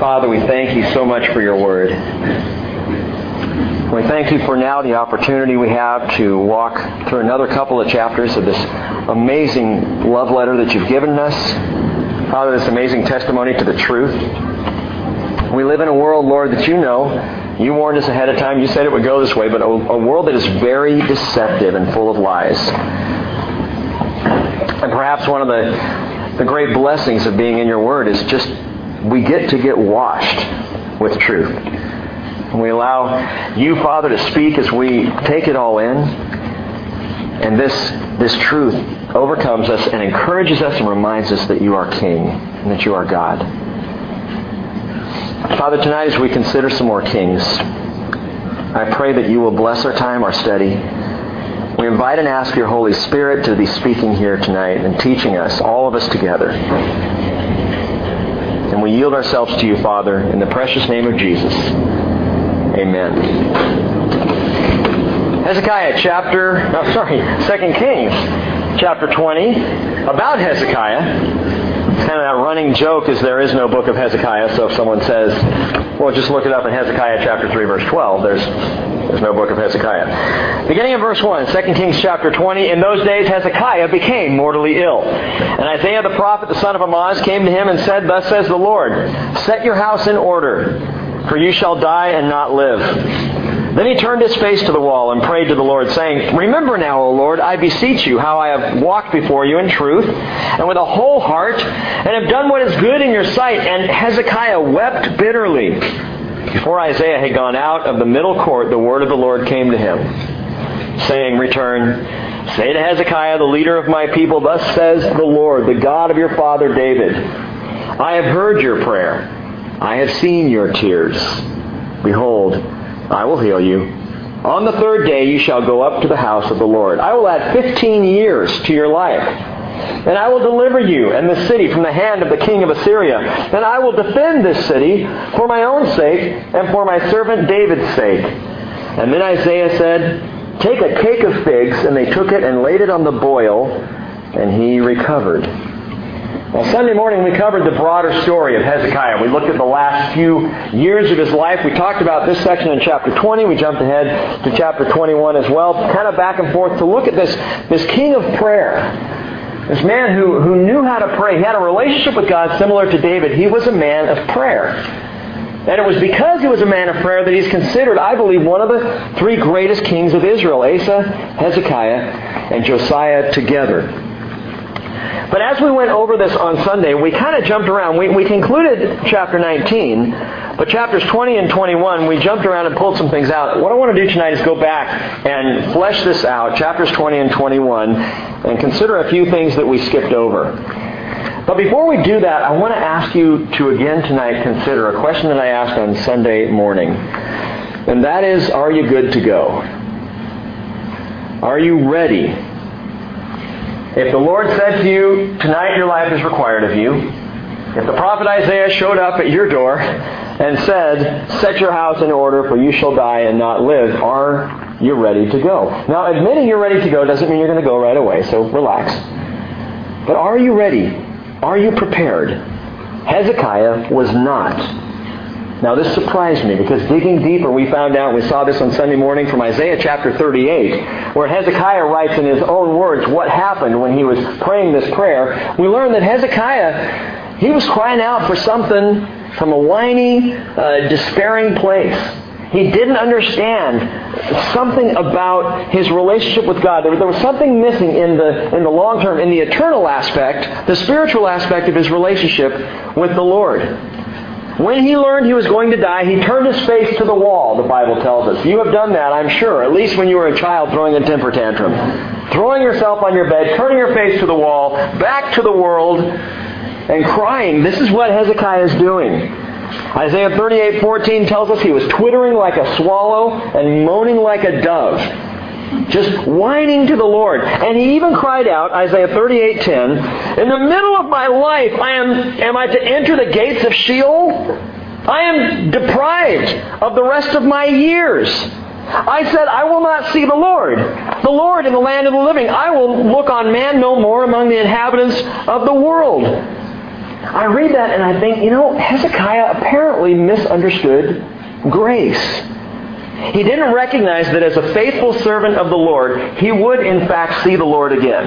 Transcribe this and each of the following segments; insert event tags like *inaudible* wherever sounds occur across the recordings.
Father, we thank you so much for your word. We thank you for now the opportunity we have to walk through another couple of chapters of this amazing love letter that you've given us. Father, this amazing testimony to the truth. We live in a world, Lord, that you know. You warned us ahead of time. You said it would go this way, but a, a world that is very deceptive and full of lies. And perhaps one of the, the great blessings of being in your word is just we get to get washed with truth. We allow you, Father, to speak as we take it all in. And this, this truth overcomes us and encourages us and reminds us that you are King and that you are God. Father, tonight as we consider some more kings, I pray that you will bless our time, our study. We invite and ask your Holy Spirit to be speaking here tonight and teaching us, all of us together. And we yield ourselves to you, Father, in the precious name of Jesus. Amen. Hezekiah chapter, no, sorry, 2 Kings chapter 20, about Hezekiah. It's kind of that running joke is there is no book of Hezekiah, so if someone says, well, just look it up in Hezekiah chapter 3, verse 12, there's, there's no book of Hezekiah. Beginning in verse 1, 2 Kings chapter 20, in those days Hezekiah became mortally ill. And Isaiah the prophet, the son of Amoz, came to him and said, Thus says the Lord, Set your house in order, for you shall die and not live. Then he turned his face to the wall and prayed to the Lord, saying, Remember now, O Lord, I beseech you, how I have walked before you in truth and with a whole heart, and have done what is good in your sight. And Hezekiah wept bitterly. Before Isaiah had gone out of the middle court, the word of the Lord came to him, saying, Return, say to Hezekiah, the leader of my people, Thus says the Lord, the God of your father David, I have heard your prayer. I have seen your tears. Behold, I will heal you. On the third day you shall go up to the house of the Lord. I will add fifteen years to your life. And I will deliver you and the city from the hand of the king of Assyria. And I will defend this city for my own sake and for my servant David's sake. And then Isaiah said, Take a cake of figs. And they took it and laid it on the boil, and he recovered. Well, Sunday morning we covered the broader story of Hezekiah. We looked at the last few years of his life. We talked about this section in chapter 20. We jumped ahead to chapter 21 as well, kind of back and forth to look at this, this king of prayer. This man who, who knew how to pray. He had a relationship with God similar to David. He was a man of prayer. And it was because he was a man of prayer that he's considered, I believe, one of the three greatest kings of Israel Asa, Hezekiah, and Josiah together. But as we went over this on Sunday, we kind of jumped around. We, we concluded chapter 19, but chapters 20 and 21, we jumped around and pulled some things out. What I want to do tonight is go back and flesh this out, chapters 20 and 21, and consider a few things that we skipped over. But before we do that, I want to ask you to again tonight consider a question that I asked on Sunday morning. And that is, are you good to go? Are you ready if the Lord said to you, tonight your life is required of you, if the prophet Isaiah showed up at your door and said, set your house in order for you shall die and not live, are you ready to go? Now, admitting you're ready to go doesn't mean you're going to go right away, so relax. But are you ready? Are you prepared? Hezekiah was not. Now, this surprised me because digging deeper, we found out, we saw this on Sunday morning from Isaiah chapter 38, where Hezekiah writes in his own words what happened when he was praying this prayer. We learned that Hezekiah, he was crying out for something from a whiny, uh, despairing place. He didn't understand something about his relationship with God. There, there, was something missing in the, in the long term, in the eternal aspect, the spiritual aspect of his relationship with the Lord. When he learned he was going to die, he turned his face to the wall, the Bible tells us. You have done that, I'm sure, at least when you were a child throwing a temper tantrum. Throwing yourself on your bed, turning your face to the wall, back to the world, and crying. This is what Hezekiah is doing. Isaiah 38:14 tells us he was twittering like a swallow and moaning like a dove just whining to the Lord. And he even cried out, Isaiah 38:10, "In the middle of my life, I am am I to enter the gates of Sheol? I am deprived of the rest of my years." I said, I will not see the Lord, the Lord in the land of the living. I will look on man no more among the inhabitants of the world. I read that and I think, you know, Hezekiah apparently misunderstood grace. He didn't recognize that as a faithful servant of the Lord, he would in fact see the Lord again.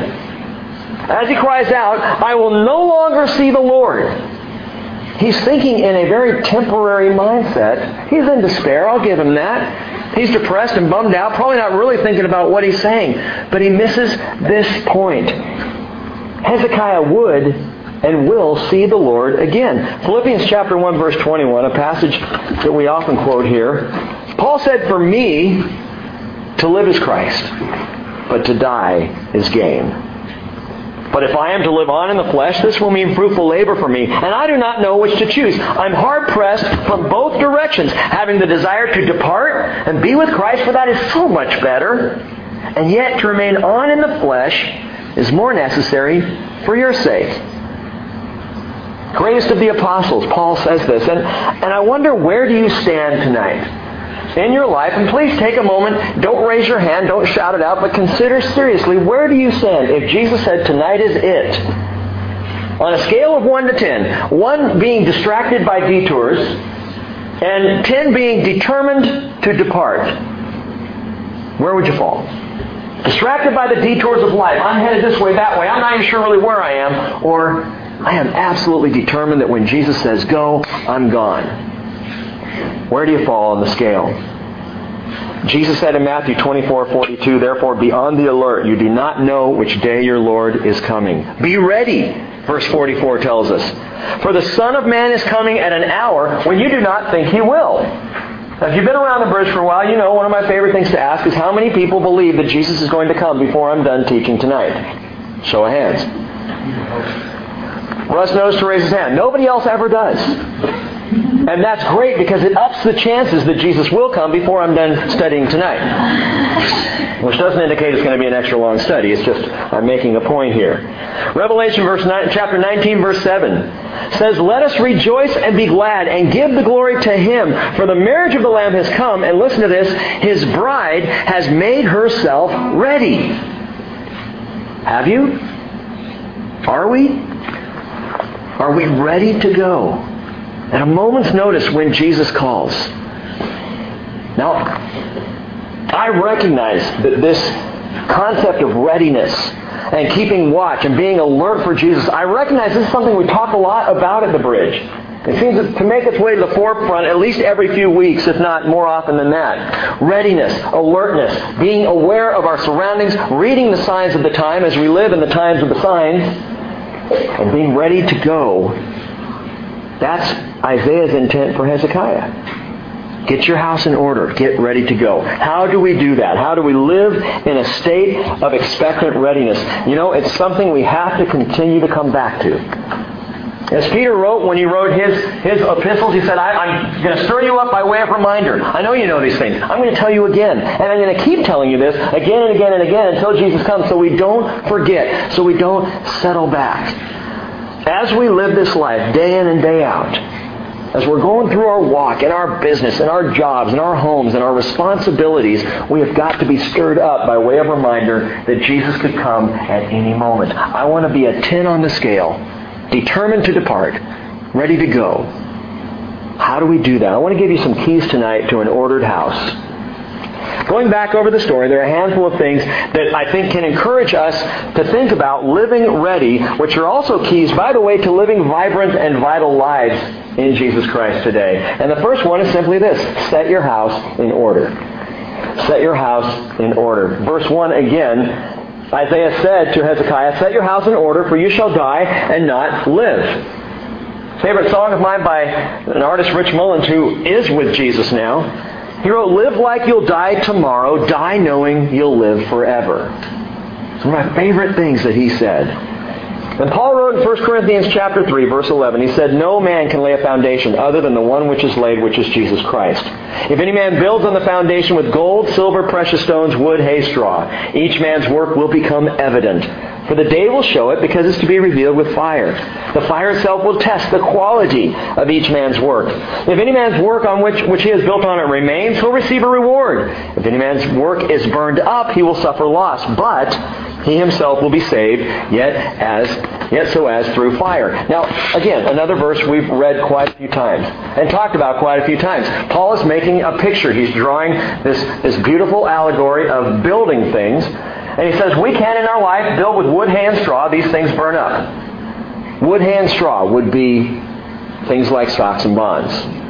As he cries out, I will no longer see the Lord. He's thinking in a very temporary mindset. He's in despair, I'll give him that. He's depressed and bummed out, probably not really thinking about what he's saying. But he misses this point. Hezekiah would and will see the Lord again. Philippians chapter 1 verse 21, a passage that we often quote here. Paul said, For me, to live is Christ, but to die is gain. But if I am to live on in the flesh, this will mean fruitful labor for me, and I do not know which to choose. I'm hard pressed from both directions, having the desire to depart and be with Christ, for that is so much better. And yet to remain on in the flesh is more necessary for your sake. Greatest of the apostles, Paul says this. And, and I wonder where do you stand tonight? In your life, and please take a moment, don't raise your hand, don't shout it out, but consider seriously, where do you stand if Jesus said tonight is it? On a scale of 1 to 10, 1 being distracted by detours, and 10 being determined to depart, where would you fall? Distracted by the detours of life. I'm headed this way, that way. I'm not even sure really where I am. Or I am absolutely determined that when Jesus says go, I'm gone. Where do you fall on the scale? Jesus said in Matthew 24, 42, Therefore be on the alert. You do not know which day your Lord is coming. Be ready, verse 44 tells us. For the Son of Man is coming at an hour when you do not think he will. Now, if you've been around the bridge for a while, you know one of my favorite things to ask is how many people believe that Jesus is going to come before I'm done teaching tonight? Show of hands. Russ knows to raise his hand. Nobody else ever does. And that's great because it ups the chances that Jesus will come before I'm done studying tonight. Which doesn't indicate it's going to be an extra long study. It's just I'm making a point here. Revelation verse 9, chapter 19 verse 7 says, Let us rejoice and be glad and give the glory to Him, for the marriage of the Lamb has come, and listen to this, His bride has made herself ready. Have you? Are we? Are we ready to go? At a moment's notice when Jesus calls. Now, I recognize that this concept of readiness and keeping watch and being alert for Jesus, I recognize this is something we talk a lot about at the bridge. It seems to make its way to the forefront at least every few weeks, if not more often than that. Readiness, alertness, being aware of our surroundings, reading the signs of the time as we live in the times of the signs, and being ready to go. That's Isaiah's intent for Hezekiah. Get your house in order. Get ready to go. How do we do that? How do we live in a state of expectant readiness? You know, it's something we have to continue to come back to. As Peter wrote when he wrote his, his epistles, he said, I, am going to stir you up by way of reminder. I know you know these things. I'm going to tell you again. And I'm going to keep telling you this again and again and again until Jesus comes so we don't forget, so we don't settle back. As we live this life day in and day out, as we're going through our walk and our business and our jobs and our homes and our responsibilities, we have got to be stirred up by way of reminder that Jesus could come at any moment. I want to be a 10 on the scale, determined to depart, ready to go. How do we do that? I want to give you some keys tonight to an ordered house. Going back over the story, there are a handful of things that I think can encourage us to think about living ready, which are also keys, by the way, to living vibrant and vital lives in Jesus Christ today. And the first one is simply this set your house in order. Set your house in order. Verse 1 again, Isaiah said to Hezekiah, Set your house in order, for you shall die and not live. Favorite song of mine by an artist, Rich Mullins, who is with Jesus now. He wrote, Live like you'll die tomorrow, die knowing you'll live forever. It's one of my favorite things that he said. And Paul wrote in 1 Corinthians chapter 3, verse 11, he said, No man can lay a foundation other than the one which is laid, which is Jesus Christ. If any man builds on the foundation with gold, silver, precious stones, wood, hay, straw, each man's work will become evident for the day will show it because it's to be revealed with fire. The fire itself will test the quality of each man's work. If any man's work on which, which he has built on it remains, he'll receive a reward. If any man's work is burned up, he will suffer loss. But he himself will be saved, yet as yet so as through fire. Now, again, another verse we've read quite a few times and talked about quite a few times. Paul is making a picture. He's drawing this, this beautiful allegory of building things. And he says, we can in our life build with wood, hay, and straw. These things burn up. Wood, hay, and straw would be things like stocks and bonds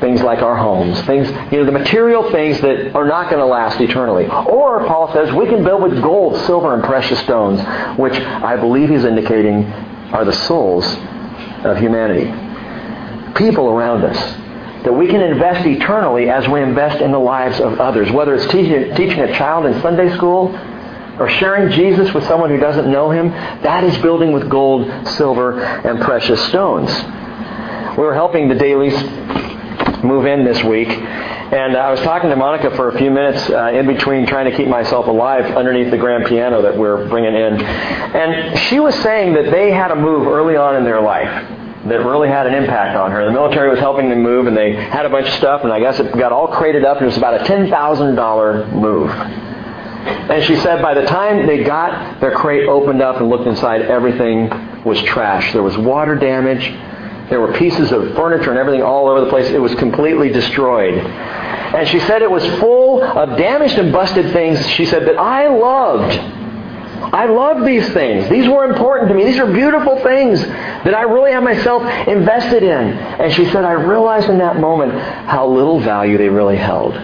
things like our homes, things, you know, the material things that are not going to last eternally. Or, Paul says, we can build with gold, silver, and precious stones, which I believe he's indicating are the souls of humanity. People around us. That we can invest eternally as we invest in the lives of others. Whether it's teaching, teaching a child in Sunday school or sharing Jesus with someone who doesn't know him, that is building with gold, silver, and precious stones. We were helping the Dailies move in this week. And I was talking to Monica for a few minutes uh, in between trying to keep myself alive underneath the grand piano that we're bringing in. And she was saying that they had a move early on in their life that really had an impact on her. The military was helping them move, and they had a bunch of stuff, and I guess it got all crated up, and it was about a $10,000 move. And she said by the time they got their crate opened up and looked inside, everything was trash. There was water damage. There were pieces of furniture and everything all over the place. It was completely destroyed. And she said it was full of damaged and busted things, she said, that I loved. I love these things. These were important to me. These are beautiful things that I really have myself invested in. And she said, I realized in that moment how little value they really held.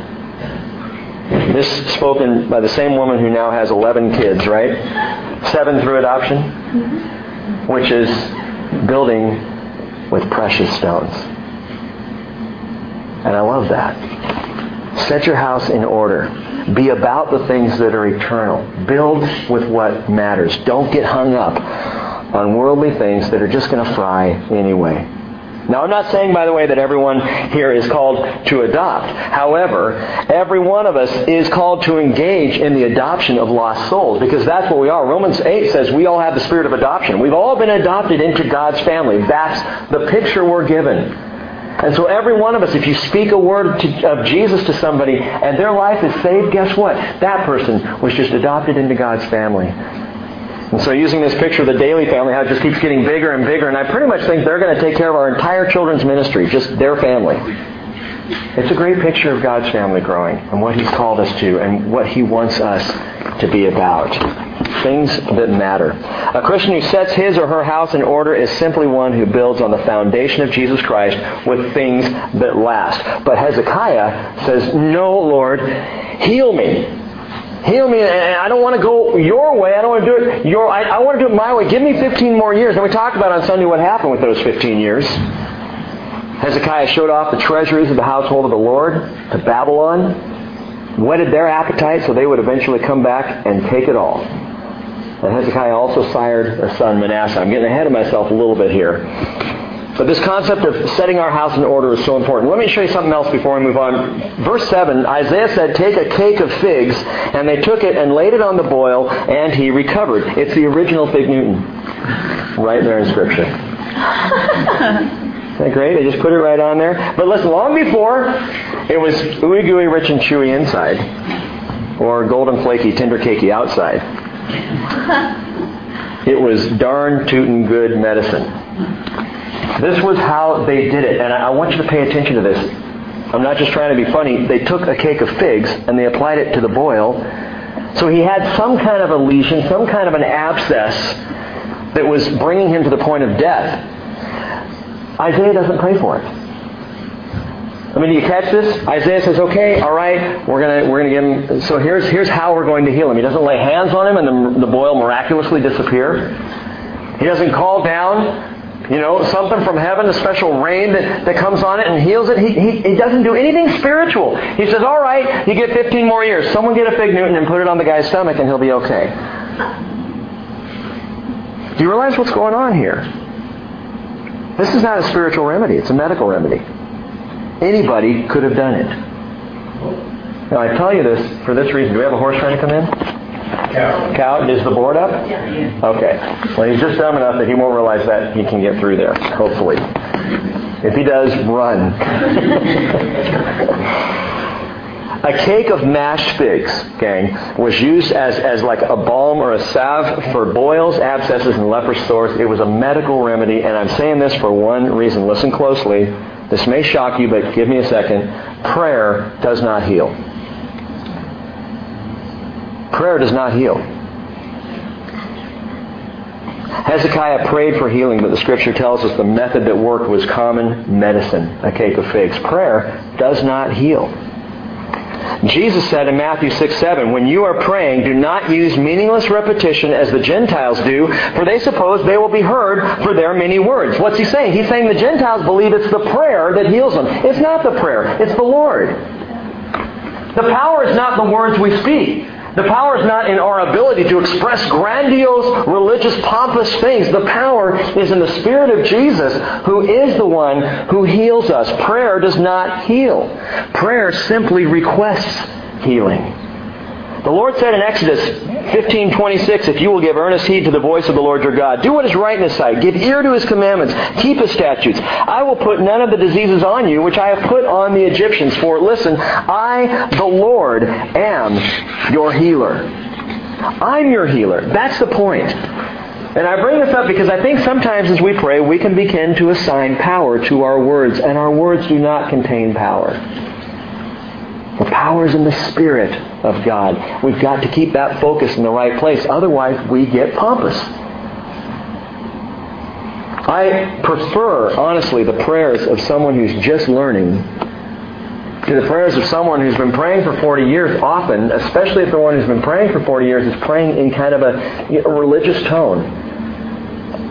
This spoken by the same woman who now has 11 kids, right? Seven through adoption, which is building with precious stones. And I love that. Set your house in order. Be about the things that are eternal. Build with what matters. Don't get hung up on worldly things that are just going to fry anyway. Now, I'm not saying, by the way, that everyone here is called to adopt. However, every one of us is called to engage in the adoption of lost souls because that's what we are. Romans 8 says we all have the spirit of adoption. We've all been adopted into God's family. That's the picture we're given. And so every one of us, if you speak a word to, of Jesus to somebody and their life is saved, guess what? That person was just adopted into God's family. And so using this picture of the Daily family, how it just keeps getting bigger and bigger, and I pretty much think they're going to take care of our entire children's ministry, just their family. It's a great picture of God's family growing and what He's called us to and what He wants us to be about. Things that matter. A Christian who sets his or her house in order is simply one who builds on the foundation of Jesus Christ with things that last. But Hezekiah says, No, Lord, heal me. Heal me, and I don't want to go your way. I don't want to do it your. I, I want to do it my way. Give me 15 more years. And we talked about on Sunday what happened with those 15 years. Hezekiah showed off the treasuries of the household of the Lord to Babylon, whetted their appetite so they would eventually come back and take it all. And Hezekiah also sired a son, Manasseh. I'm getting ahead of myself a little bit here. But this concept of setting our house in order is so important. Let me show you something else before we move on. Verse 7, Isaiah said, Take a cake of figs, and they took it and laid it on the boil, and he recovered. It's the original fig Newton. Right there in Scripture. Isn't that great? They just put it right on there. But listen, long before, it was ooey gooey, rich and chewy inside, or golden flaky, tender cakey outside. It was darn tootin' good medicine. This was how they did it, and I want you to pay attention to this. I'm not just trying to be funny. They took a cake of figs and they applied it to the boil. So he had some kind of a lesion, some kind of an abscess that was bringing him to the point of death. Isaiah doesn't pray for it. I mean, do you catch this? Isaiah says, "Okay, all right, we're gonna we're gonna give him. So here's here's how we're going to heal him. He doesn't lay hands on him and the, the boil miraculously disappear. He doesn't call down you know, something from heaven, a special rain that, that comes on it and heals it. He, he, he doesn't do anything spiritual. He says, all right, you get 15 more years. Someone get a fig Newton and put it on the guy's stomach and he'll be okay. Do you realize what's going on here? This is not a spiritual remedy. It's a medical remedy. Anybody could have done it. Now, I tell you this for this reason. Do we have a horse trying to come in? Cow. Cow, is the board up? Okay. Well, he's just dumb enough that he won't realize that he can get through there, hopefully. If he does, run. A cake of mashed figs, gang, was used as, as like a balm or a salve for boils, abscesses, and leprous sores. It was a medical remedy, and I'm saying this for one reason. Listen closely. This may shock you, but give me a second. Prayer does not heal. Prayer does not heal. Hezekiah prayed for healing, but the scripture tells us the method that worked was common medicine, a cake of figs. Prayer does not heal. Jesus said in Matthew 6 7, When you are praying, do not use meaningless repetition as the Gentiles do, for they suppose they will be heard for their many words. What's he saying? He's saying the Gentiles believe it's the prayer that heals them. It's not the prayer, it's the Lord. The power is not the words we speak. The power is not in our ability to express grandiose, religious, pompous things. The power is in the Spirit of Jesus, who is the one who heals us. Prayer does not heal. Prayer simply requests healing. The Lord said in Exodus 15:26, "If you will give earnest heed to the voice of the Lord your God, do what is right in his sight, give ear to his commandments, keep his statutes, I will put none of the diseases on you which I have put on the Egyptians, for listen, I the Lord am your healer." I'm your healer. That's the point. And I bring this up because I think sometimes as we pray, we can begin to assign power to our words, and our words do not contain power. The power is in the Spirit of God. We've got to keep that focus in the right place. Otherwise, we get pompous. I prefer, honestly, the prayers of someone who's just learning to the prayers of someone who's been praying for 40 years often, especially if the one who's been praying for 40 years is praying in kind of a, a religious tone.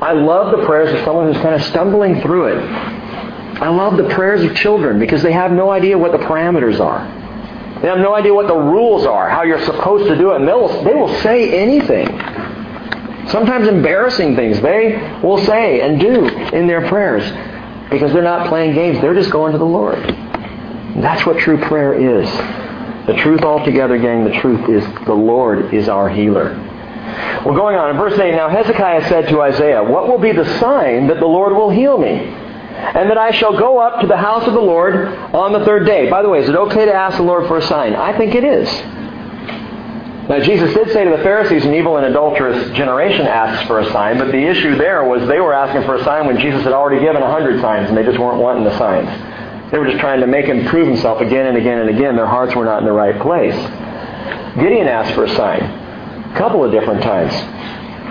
I love the prayers of someone who's kind of stumbling through it. I love the prayers of children because they have no idea what the parameters are. They have no idea what the rules are, how you're supposed to do it, and they will, they will say anything. Sometimes embarrassing things they will say and do in their prayers because they're not playing games. They're just going to the Lord. That's what true prayer is. The truth altogether, gang, the truth is the Lord is our healer. We're going on in verse 8. Now Hezekiah said to Isaiah, What will be the sign that the Lord will heal me? And that I shall go up to the house of the Lord on the third day. By the way, is it okay to ask the Lord for a sign? I think it is. Now, Jesus did say to the Pharisees, an evil and adulterous generation asks for a sign, but the issue there was they were asking for a sign when Jesus had already given a hundred signs, and they just weren't wanting the signs. They were just trying to make him prove himself again and again and again. Their hearts were not in the right place. Gideon asked for a sign a couple of different times.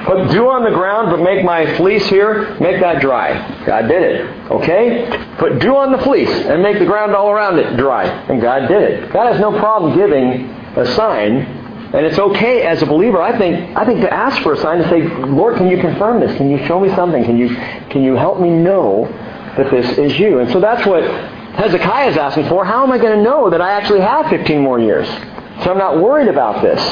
Put dew on the ground, but make my fleece here, make that dry. God did it. Okay? Put dew on the fleece and make the ground all around it dry. And God did it. God has no problem giving a sign and it's okay as a believer, I think, I think to ask for a sign to say, Lord, can you confirm this? Can you show me something? Can you, can you help me know that this is you? And so that's what Hezekiah is asking for. How am I going to know that I actually have 15 more years? So I'm not worried about this.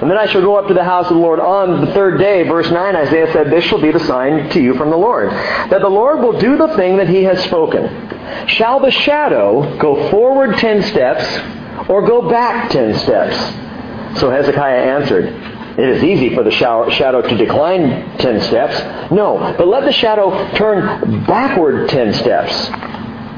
And then I shall go up to the house of the Lord on the third day. Verse 9, Isaiah said, This shall be the sign to you from the Lord, that the Lord will do the thing that he has spoken. Shall the shadow go forward ten steps, or go back ten steps? So Hezekiah answered, It is easy for the shadow to decline ten steps. No, but let the shadow turn backward ten steps.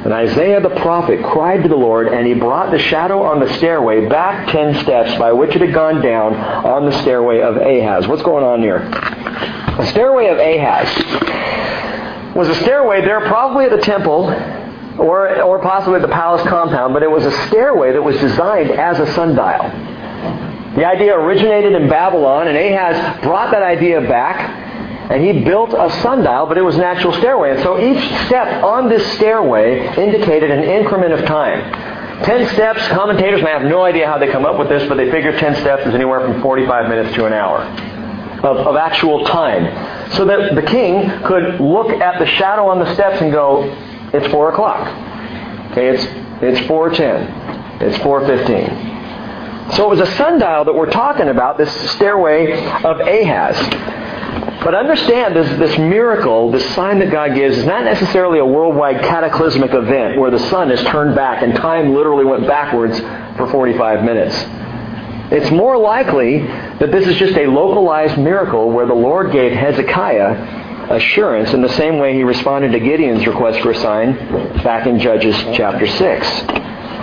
And Isaiah the prophet cried to the Lord, and he brought the shadow on the stairway back ten steps by which it had gone down on the stairway of Ahaz. What's going on here? The stairway of Ahaz was a stairway there probably at the temple or, or possibly at the palace compound, but it was a stairway that was designed as a sundial. The idea originated in Babylon, and Ahaz brought that idea back, and he built a sundial, but it was an actual stairway. And so each step on this stairway indicated an increment of time. Ten steps, commentators may have no idea how they come up with this, but they figure ten steps is anywhere from 45 minutes to an hour of, of actual time. So that the king could look at the shadow on the steps and go, it's 4 o'clock. Okay, it's, it's 4.10. It's 4.15. So it was a sundial that we're talking about, this stairway of Ahaz. But understand this, this miracle, this sign that God gives, is not necessarily a worldwide cataclysmic event where the sun is turned back and time literally went backwards for 45 minutes. It's more likely that this is just a localized miracle where the Lord gave Hezekiah assurance in the same way he responded to Gideon's request for a sign back in Judges chapter 6.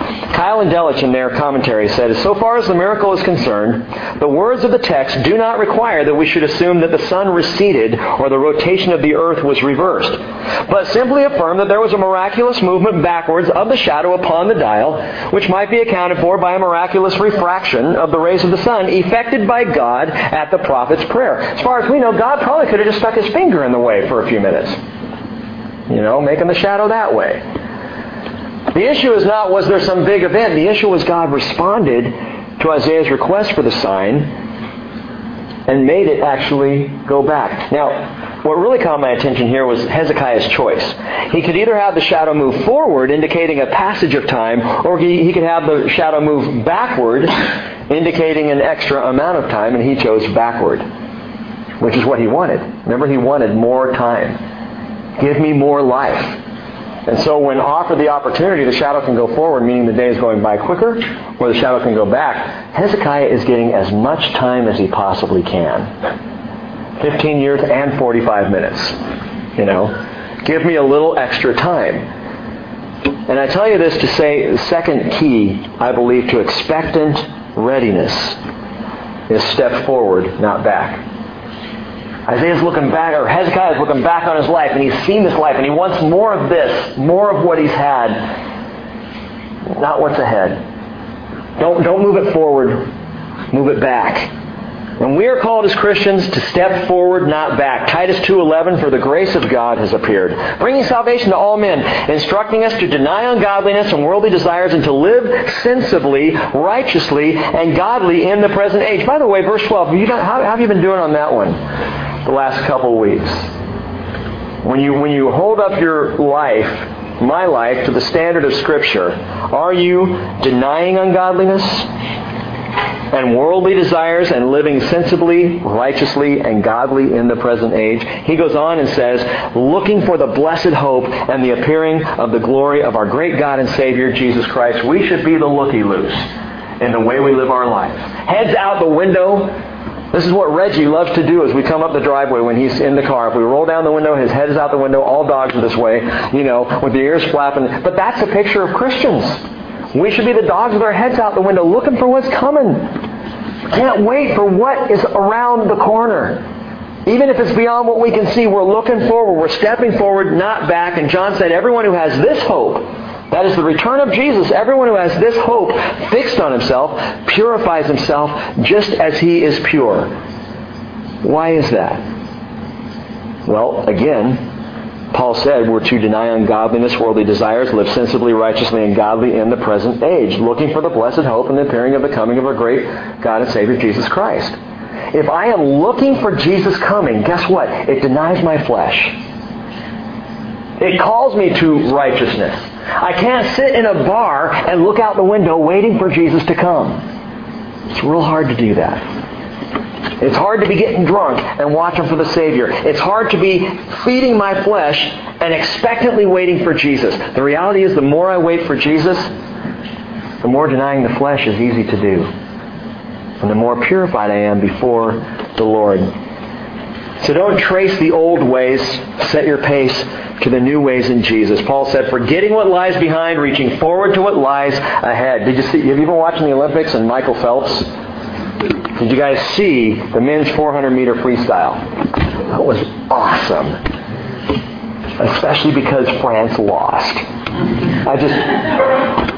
Keil and Delitzsch in their commentary said, so far as the miracle is concerned, the words of the text do not require that we should assume that the sun receded or the rotation of the earth was reversed, but simply affirm that there was a miraculous movement backwards of the shadow upon the dial, which might be accounted for by a miraculous refraction of the rays of the sun effected by God at the prophet's prayer. As far as we know, God probably could have just stuck his finger in the way for a few minutes. You know, making the shadow that way. The issue is not was there some big event. The issue was God responded to Isaiah's request for the sign and made it actually go back. Now, what really caught my attention here was Hezekiah's choice. He could either have the shadow move forward, indicating a passage of time, or he, he could have the shadow move backward, indicating an extra amount of time, and he chose backward, which is what he wanted. Remember, he wanted more time. Give me more life. And so when offered the opportunity, the shadow can go forward, meaning the day is going by quicker, or the shadow can go back. Hezekiah is getting as much time as he possibly can. 15 years and 45 minutes. You know, give me a little extra time. And I tell you this to say the second key, I believe, to expectant readiness is step forward, not back. Isaiah's looking back, or Hezekiah is looking back on his life, and he's seen this life, and he wants more of this, more of what he's had, not what's ahead. Don't, don't move it forward, move it back. And we are called as Christians to step forward, not back. Titus 2.11, for the grace of God has appeared, bringing salvation to all men, instructing us to deny ungodliness and worldly desires and to live sensibly, righteously, and godly in the present age. By the way, verse 12, have you how, how have you been doing on that one the last couple weeks? When you, when you hold up your life, my life, to the standard of Scripture, are you denying ungodliness? and worldly desires and living sensibly, righteously, and godly in the present age. He goes on and says, looking for the blessed hope and the appearing of the glory of our great God and Savior, Jesus Christ. We should be the looky-loos in the way we live our life. Heads out the window. This is what Reggie loves to do as we come up the driveway when he's in the car. If we roll down the window, his head is out the window. All dogs are this way, you know, with the ears flapping. But that's a picture of Christians. We should be the dogs with our heads out the window looking for what's coming. Can't wait for what is around the corner. Even if it's beyond what we can see, we're looking forward. We're stepping forward, not back. And John said, everyone who has this hope, that is the return of Jesus, everyone who has this hope fixed on himself purifies himself just as he is pure. Why is that? Well, again, Paul said we're to deny ungodliness, worldly desires, live sensibly, righteously, and godly in the present age, looking for the blessed hope and the appearing of the coming of our great God and Savior Jesus Christ. If I am looking for Jesus coming, guess what? It denies my flesh. It calls me to righteousness. I can't sit in a bar and look out the window waiting for Jesus to come. It's real hard to do that. It's hard to be getting drunk and watching for the Savior. It's hard to be feeding my flesh and expectantly waiting for Jesus. The reality is the more I wait for Jesus, the more denying the flesh is easy to do. And the more purified I am before the Lord. So don't trace the old ways. Set your pace to the new ways in Jesus. Paul said, forgetting what lies behind, reaching forward to what lies ahead. Did you see, have you been watching the Olympics and Michael Phelps? Did you guys see the men's 400 meter freestyle? That was awesome. Especially because France lost. I just,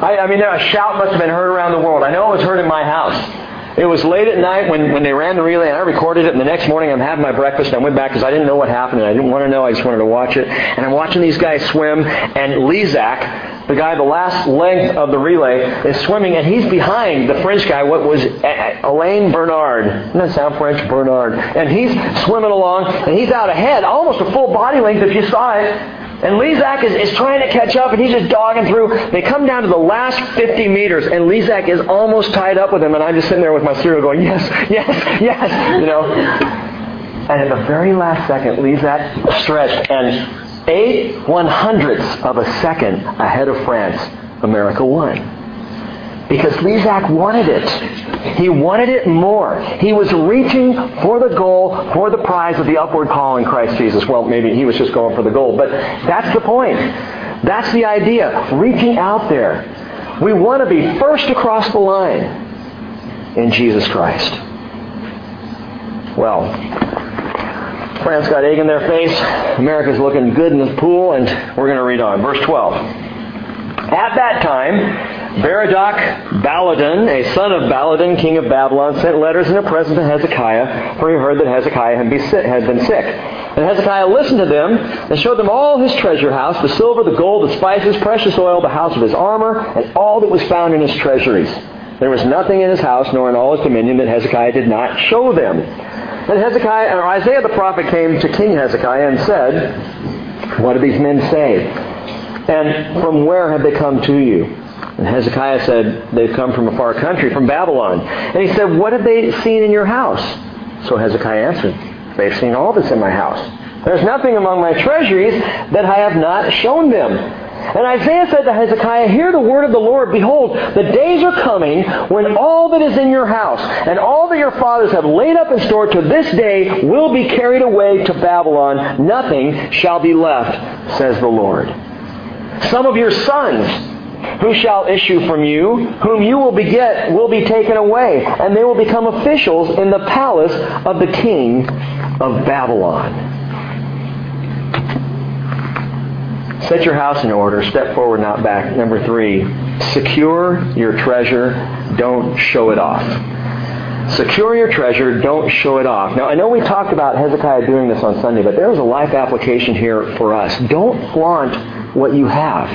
I, I mean, a shout must have been heard around the world. I know it was heard in my house. It was late at night when, when they ran the relay, and I recorded it. And the next morning, I'm having my breakfast, and I went back because I didn't know what happened, and I didn't want to know. I just wanted to watch it. And I'm watching these guys swim, and Lezak, the guy, the last length of the relay, is swimming, and he's behind the French guy, what was eh, eh, Alain Bernard. Doesn't that sound French? Bernard. And he's swimming along, and he's out ahead, almost a full body length if you saw it. And Lezak is, is trying to catch up, and he's just dogging through. They come down to the last 50 meters, and Lezak is almost tied up with him, and I'm just sitting there with my cereal going, yes, yes, yes, you know. And at the very last second, Lezak stretched, and eight one hundredths of a second ahead of France, America won. Because Lezak wanted it. He wanted it more. He was reaching for the goal, for the prize of the upward call in Christ Jesus. Well, maybe he was just going for the goal, but that's the point. That's the idea. Reaching out there. We want to be first across the line in Jesus Christ. Well, France got egg in their face. America's looking good in the pool, and we're going to read on. Verse 12. At that time, Berodach Baladan, a son of Baladan, king of Babylon, sent letters and a present to Hezekiah, for he heard that Hezekiah had been sick. And Hezekiah listened to them and showed them all his treasure house, the silver, the gold, the spices, precious oil, the house of his armor, and all that was found in his treasuries. There was nothing in his house nor in all his dominion that Hezekiah did not show them. And Hezekiah, or Isaiah the prophet came to King Hezekiah and said, What do these men say? And from where have they come to you? And Hezekiah said, They've come from a far country, from Babylon. And he said, What have they seen in your house? So Hezekiah answered, They've seen all that's in my house. There's nothing among my treasuries that I have not shown them. And Isaiah said to Hezekiah, Hear the word of the Lord. Behold, the days are coming when all that is in your house and all that your fathers have laid up and stored to this day will be carried away to Babylon. Nothing shall be left, says the Lord. Some of your sons who shall issue from you, whom you will beget, will be taken away, and they will become officials in the palace of the king of Babylon. Set your house in order. Step forward, not back. Number three, secure your treasure. Don't show it off. Secure your treasure. Don't show it off. Now, I know we talked about Hezekiah doing this on Sunday, but there's a life application here for us. Don't flaunt what you have.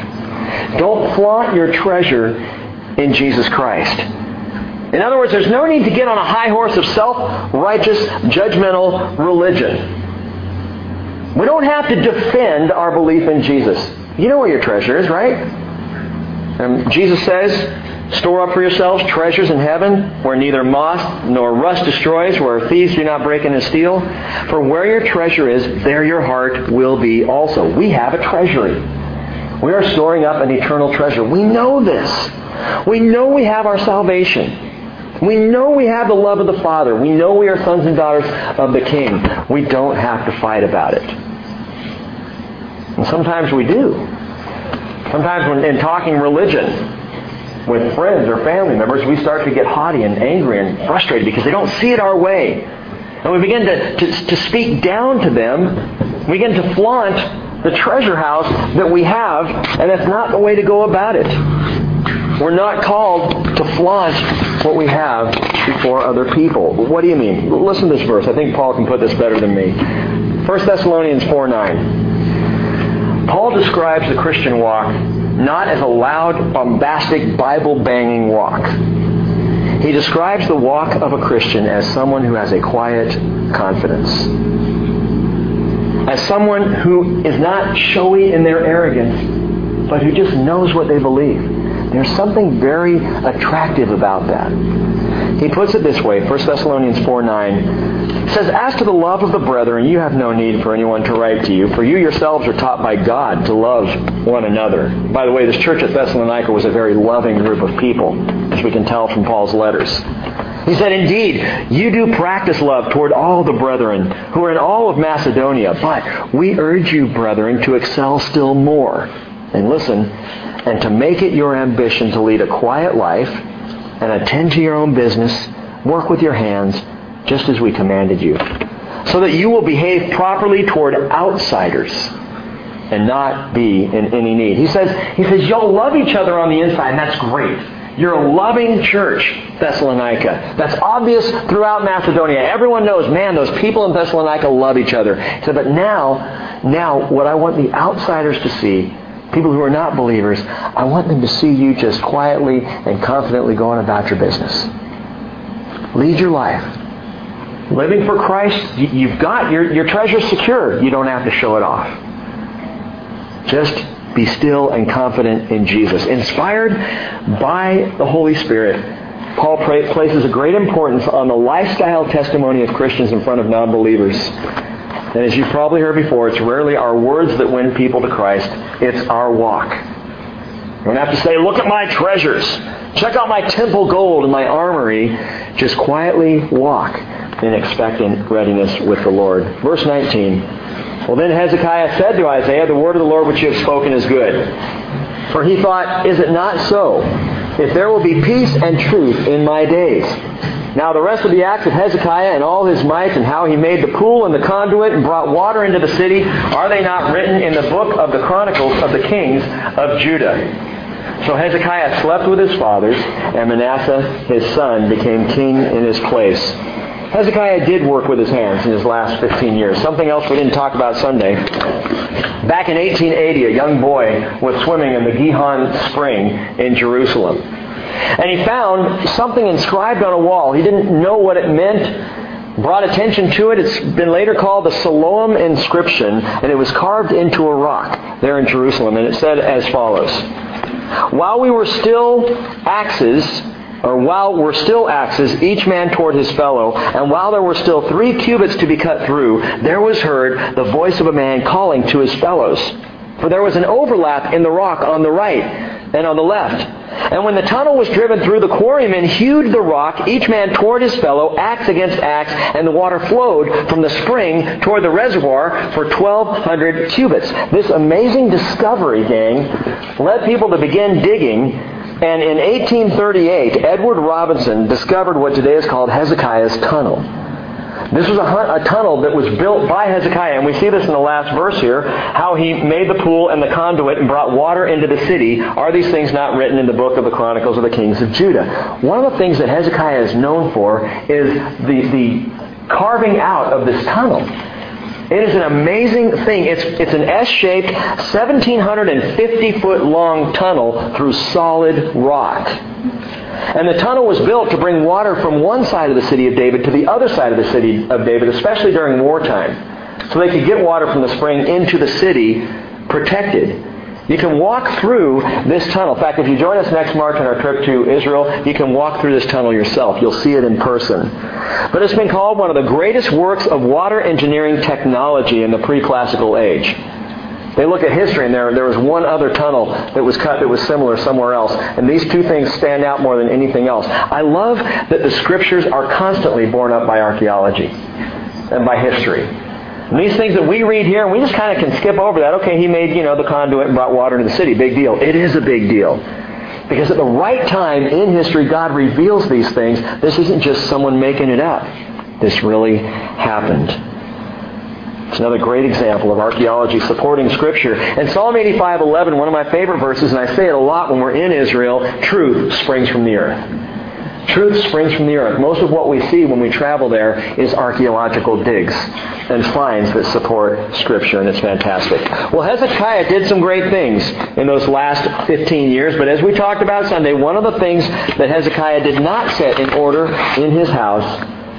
Don't flaunt your treasure in Jesus Christ. In other words, there's no need to get on a high horse of self-righteous, judgmental religion. We don't have to defend our belief in Jesus. You know where your treasure is, right? And Jesus says, Store up for yourselves treasures in heaven where neither moth nor rust destroys, where thieves do not break in and steal. For where your treasure is, there your heart will be also. We have a treasury. We are storing up an eternal treasure. We know this. We know we have our salvation. We know we have the love of the Father. We know we are sons and daughters of the King. We don't have to fight about it. And sometimes we do. Sometimes when in talking religion with friends or family members, we start to get haughty and angry and frustrated because they don't see it our way. And we begin to, to, to speak down to them. We begin to flaunt the treasure house that we have, and that's not the way to go about it. We're not called to flaunt what we have before other people. What do you mean? Listen to this verse. I think Paul can put this better than me. 1 Thessalonians 4 9. Paul describes the Christian walk not as a loud, bombastic, Bible banging walk. He describes the walk of a Christian as someone who has a quiet confidence. As someone who is not showy in their arrogance, but who just knows what they believe. There's something very attractive about that. He puts it this way, 1 Thessalonians 4 9 says, As to the love of the brethren, you have no need for anyone to write to you, for you yourselves are taught by God to love one another. By the way, this church at Thessalonica was a very loving group of people, as we can tell from Paul's letters. He said, Indeed, you do practice love toward all the brethren who are in all of Macedonia, but we urge you, brethren, to excel still more. And listen, and to make it your ambition to lead a quiet life and attend to your own business, work with your hands, just as we commanded you, so that you will behave properly toward outsiders and not be in any need. He says, he says, you'll love each other on the inside, and that's great. You're a loving church, Thessalonica. That's obvious throughout Macedonia. Everyone knows, man, those people in Thessalonica love each other. He said, but now, now, what I want the outsiders to see people who are not believers, I want them to see you just quietly and confidently going about your business. Lead your life. Living for Christ, you've got your, your treasure secure. You don't have to show it off. Just be still and confident in Jesus. Inspired by the Holy Spirit, Paul places a great importance on the lifestyle testimony of Christians in front of non-believers. And as you've probably heard before, it's rarely our words that win people to Christ. It's our walk. You don't have to say, look at my treasures. Check out my temple gold and my armory. Just quietly walk in expectant readiness with the Lord. Verse 19. Well, then Hezekiah said to Isaiah, The word of the Lord which you have spoken is good. For he thought, Is it not so? if there will be peace and truth in my days. Now the rest of the acts of Hezekiah and all his might and how he made the pool and the conduit and brought water into the city, are they not written in the book of the Chronicles of the kings of Judah? So Hezekiah slept with his fathers, and Manasseh, his son, became king in his place. Hezekiah did work with his hands in his last 15 years. Something else we didn't talk about Sunday. Back in 1880, a young boy was swimming in the Gihon Spring in Jerusalem. And he found something inscribed on a wall. He didn't know what it meant, brought attention to it. It's been later called the Siloam inscription, and it was carved into a rock there in Jerusalem. And it said as follows While we were still axes, or while were still axes, each man toward his fellow, and while there were still three cubits to be cut through, there was heard the voice of a man calling to his fellows. For there was an overlap in the rock on the right and on the left. And when the tunnel was driven through, the quarrymen hewed the rock, each man toward his fellow, axe against axe, and the water flowed from the spring toward the reservoir for 1,200 cubits. This amazing discovery, gang, led people to begin digging and in 1838, Edward Robinson discovered what today is called Hezekiah's Tunnel. This was a, a, tunnel that was built by Hezekiah, and we see this in the last verse here, how he made the pool and the conduit and brought water into the city. Are these things not written in the book of the Chronicles of the Kings of Judah? One of the things that Hezekiah is known for is the, the carving out of this tunnel. It is an amazing thing. It's, it's an S-shaped, 1,750 foot long tunnel through solid rock. And the tunnel was built to bring water from one side of the city of David to the other side of the city of David, especially during wartime. So they could get water from the spring into the city protected. You can walk through this tunnel. In fact, if you join us next March on our trip to Israel, you can walk through this tunnel yourself. You'll see it in person. But it's been called one of the greatest works of water engineering technology in the pre-classical age. They look at history, and there, there was one other tunnel that was cut that was similar somewhere else. And these two things stand out more than anything else. I love that the scriptures are constantly borne up by archaeology and by history. And these things that we read here, we just kind of can skip over that. Okay, he made, you know, the conduit and brought water to the city. Big deal. It is a big deal. Because at the right time in history, God reveals these things. This isn't just someone making it up. This really happened. It's another great example of archaeology supporting Scripture. And Psalm 85:11, one of my favorite verses, and I say it a lot when we're in Israel, truth springs from the earth. Truth springs from the earth. Most of what we see when we travel there is archaeological digs and finds that support Scripture, and it's fantastic. Well, Hezekiah did some great things in those last 15 years, but as we talked about Sunday, one of the things that Hezekiah did not set in order in his house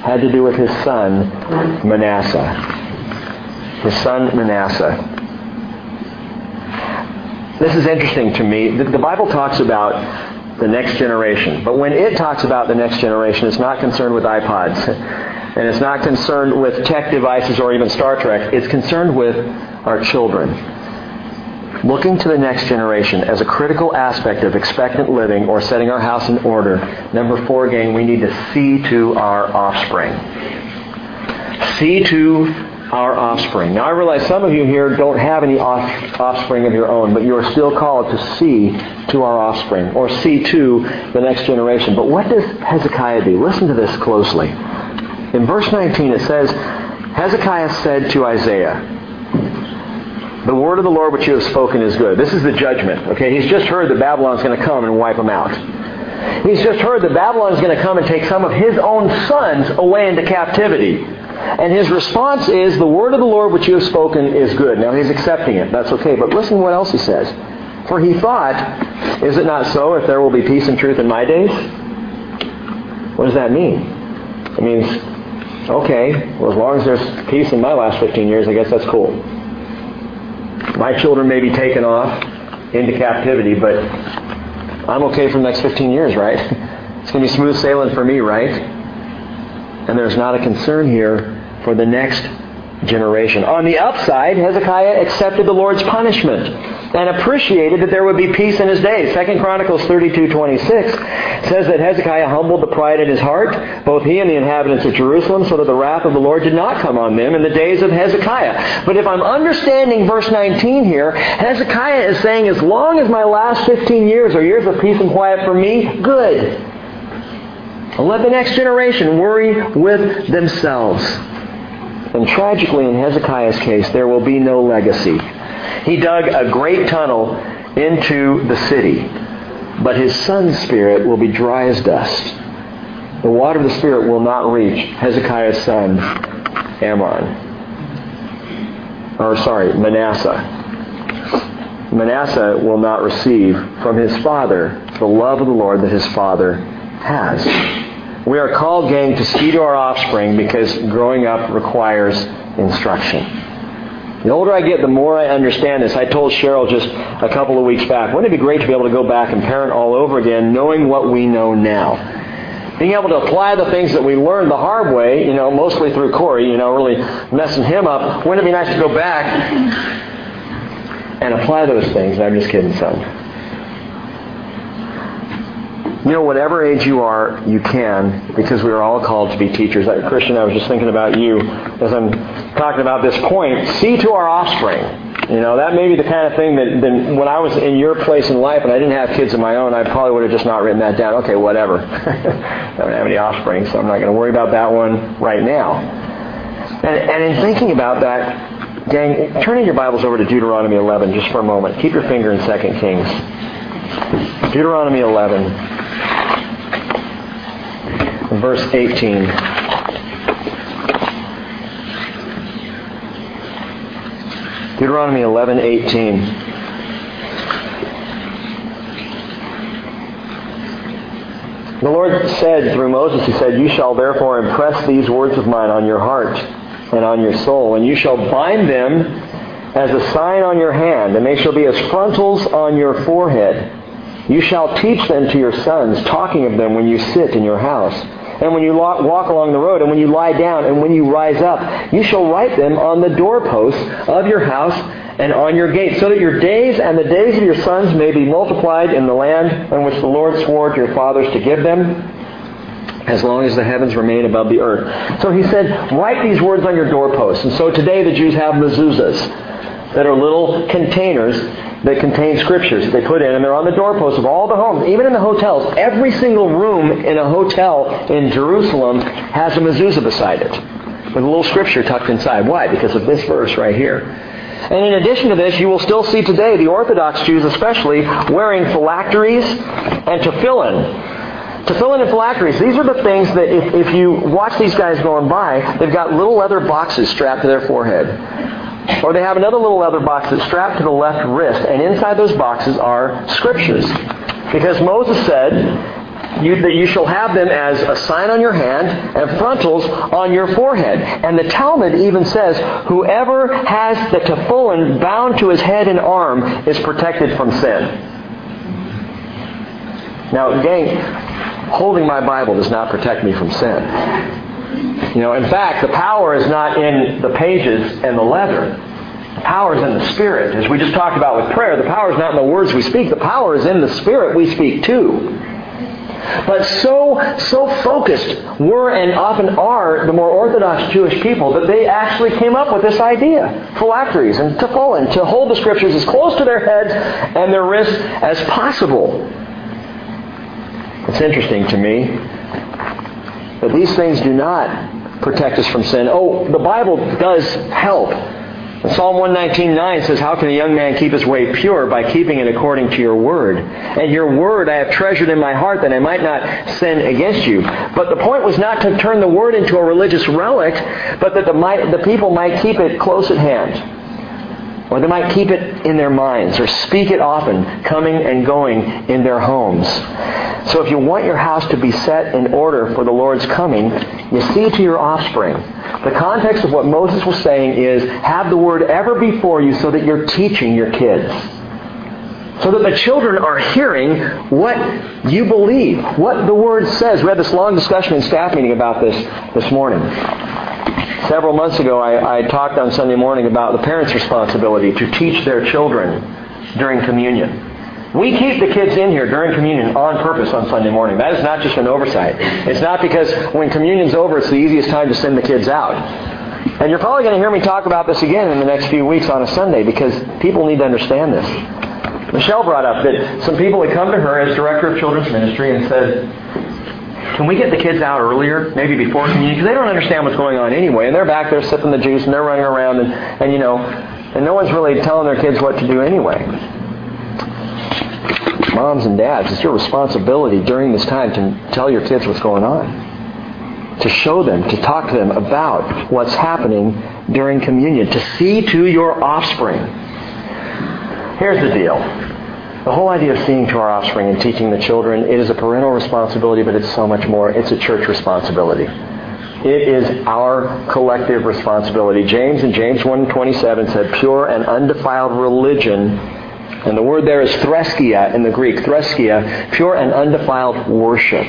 had to do with his son, Manasseh. His son, Manasseh. This is interesting to me. The Bible talks about the next generation. But when it talks about the next generation, it's not concerned with iPods. And it's not concerned with tech devices or even Star Trek. It's concerned with our children. Looking to the next generation as a critical aspect of expectant living or setting our house in order. Number four, gang, we need to see to our offspring. See to our offspring. Now, I realize some of you here don't have any offspring of your own, but you are still called to see to our offspring or see to the next generation. But what does Hezekiah do? Listen to this closely. In verse 19, it says, Hezekiah said to Isaiah, the word of the Lord which you have spoken is good. This is the judgment. Okay, he's just heard that Babylon's going to come and wipe them out. He's just heard that Babylon's going to come and take some of his own sons away into captivity. And his response is, The word of the Lord which you have spoken is good. Now he's accepting it. That's okay. But listen what else he says. For he thought, Is it not so if there will be peace and truth in my days? What does that mean? It means, okay, well, as long as there's peace in my last 15 years, I guess that's cool. My children may be taken off into captivity, but I'm okay for the next 15 years, right? *laughs* It's going to be smooth sailing for me, right? And there's not a concern here for the next generation. On the upside, Hezekiah accepted the Lord's punishment. and appreciated that there would be peace in his days. Second Chronicles 32:26 says that Hezekiah humbled the pride in his heart, both he and the inhabitants of Jerusalem, so that the wrath of the Lord did not come on them in the days of Hezekiah. But if I'm understanding verse 19 here, Hezekiah is saying, as long as my last 15 years are years of peace and quiet for me, good. Let the next generation worry with themselves. And tragically, in Hezekiah's case, there will be no legacy. He dug a great tunnel into the city, but his son's spirit will be dry as dust. The water of the Spirit will not reach Hezekiah's son, Amon. Or, sorry, Manasseh. Manasseh will not receive from his father the love of the Lord that his father has. We are called, gang, to see to our offspring because growing up requires instruction. The older I get, the more I understand this. I told Cheryl just a couple of weeks back, wouldn't it be great to be able to go back and parent all over again, knowing what we know now? Being able to apply the things that we learned the hard way, you know, mostly through Corey, you know, really messing him up. Wouldn't it be nice to go back and apply those things? I'm just kidding, son. You know, whatever age you are, you can, because we are all called to be teachers. Uh, Christian, I was just thinking about you as I'm talking about this point. See to our offspring. You know, that may be the kind of thing that, that when I was in your place in life and I didn't have kids of my own, I probably would have just not written that down. Okay, whatever. *laughs* I don't have any offspring, so I'm not going to worry about that one right now. And, and in thinking about that, gang, turning your Bibles over to Deuteronomy 11 just for a moment. Keep your finger in 2 Kings. Deuteronomy 11 verse 18. Deuteronomy 11:18. The Lord said through Moses, He said, You shall therefore impress these words of mine on your heart and on your soul, and you shall bind them as a sign on your hand, and they shall be as frontals on your forehead. You shall teach them to your sons, talking of them when you sit in your house and when you walk along the road, and when you lie down, and when you rise up. You shall write them on the doorposts of your house and on your gates, so that your days and the days of your sons may be multiplied in the land on which the Lord swore to your fathers to give them, as long as the heavens remain above the earth. So he said, write these words on your doorposts. And so today the Jews have mezuzahs that are little containers that contain scriptures that they put in, and they're on the doorposts of all the homes, even in the hotels. Every single room in a hotel in Jerusalem has a mezuzah beside it, with a little scripture tucked inside. Why? Because of this verse right here. And in addition to this, you will still see today the Orthodox Jews especially wearing phylacteries and tefillin. Tefillin and phylacteries, these are the things that if, if you watch these guys going by, they've got little leather boxes strapped to their forehead. Or they have another little leather box that's strapped to the left wrist, and inside those boxes are scriptures. Because Moses said you, that you shall have them as a sign on your hand and frontals on your forehead. And the Talmud even says, whoever has the tefillin bound to his head and arm is protected from sin. Now, gang, holding my Bible does not protect me from sin. You know, in fact, the power is not in the pages and the leather. The power is in the Spirit. As we just talked about with prayer, the power is not in the words we speak. The power is in the Spirit we speak too. But so, so focused were and often are the more Orthodox Jewish people that they actually came up with this idea, phylacteries and tefillin, to hold the Scriptures as close to their heads and their wrists as possible. It's interesting to me but these things do not protect us from sin. Oh, the Bible does help. Psalm 119.9 says, How can a young man keep his way pure? By keeping it according to your word. And your word I have treasured in my heart that I might not sin against you. But the point was not to turn the word into a religious relic, but that the, the people might keep it close at hand. Or they might keep it in their minds or speak it often, coming and going in their homes. So if you want your house to be set in order for the Lord's coming, you see to your offspring. The context of what Moses was saying is have the word ever before you so that you're teaching your kids. So that the children are hearing what you believe, what the word says. We had this long discussion in staff meeting about this this morning. Several months ago, I, I talked on Sunday morning about the parents' responsibility to teach their children during communion. We keep the kids in here during communion on purpose on Sunday morning. That is not just an oversight. It's not because when communion's over, it's the easiest time to send the kids out. And you're probably going to hear me talk about this again in the next few weeks on a Sunday because people need to understand this. Michelle brought up that some people had come to her as director of children's ministry and said, can we get the kids out earlier, maybe before communion? Because they don't understand what's going on anyway. And they're back there sipping the juice and they're running around and, and you know, and no one's really telling their kids what to do anyway. Moms and dads, it's your responsibility during this time to tell your kids what's going on. To show them, to talk to them about what's happening during communion. To see to your offspring. Here's the deal. The whole idea of seeing to our offspring and teaching the children, it is a parental responsibility, but it's so much more. It's a church responsibility. It is our collective responsibility. James in James 1.27 said, pure and undefiled religion, and the word there is threskeia in the Greek, threskeia, pure and undefiled worship.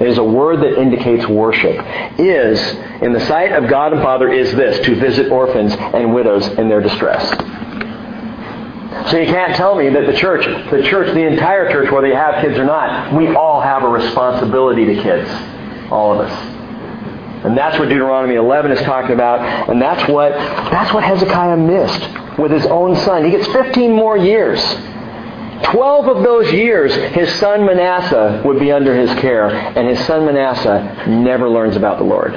It is a word that indicates worship. Is, in the sight of God and Father, is this, to visit orphans and widows in their distress. So you can't tell me that the church, the church, the entire church, whether you have kids or not, we all have a responsibility to kids. All of us. And that's what Deuteronomy 11 is talking about, and that's what that's what Hezekiah missed with his own son. He gets 15 more years. 12 of those years, his son Manasseh would be under his care, and his son Manasseh never learns about the Lord.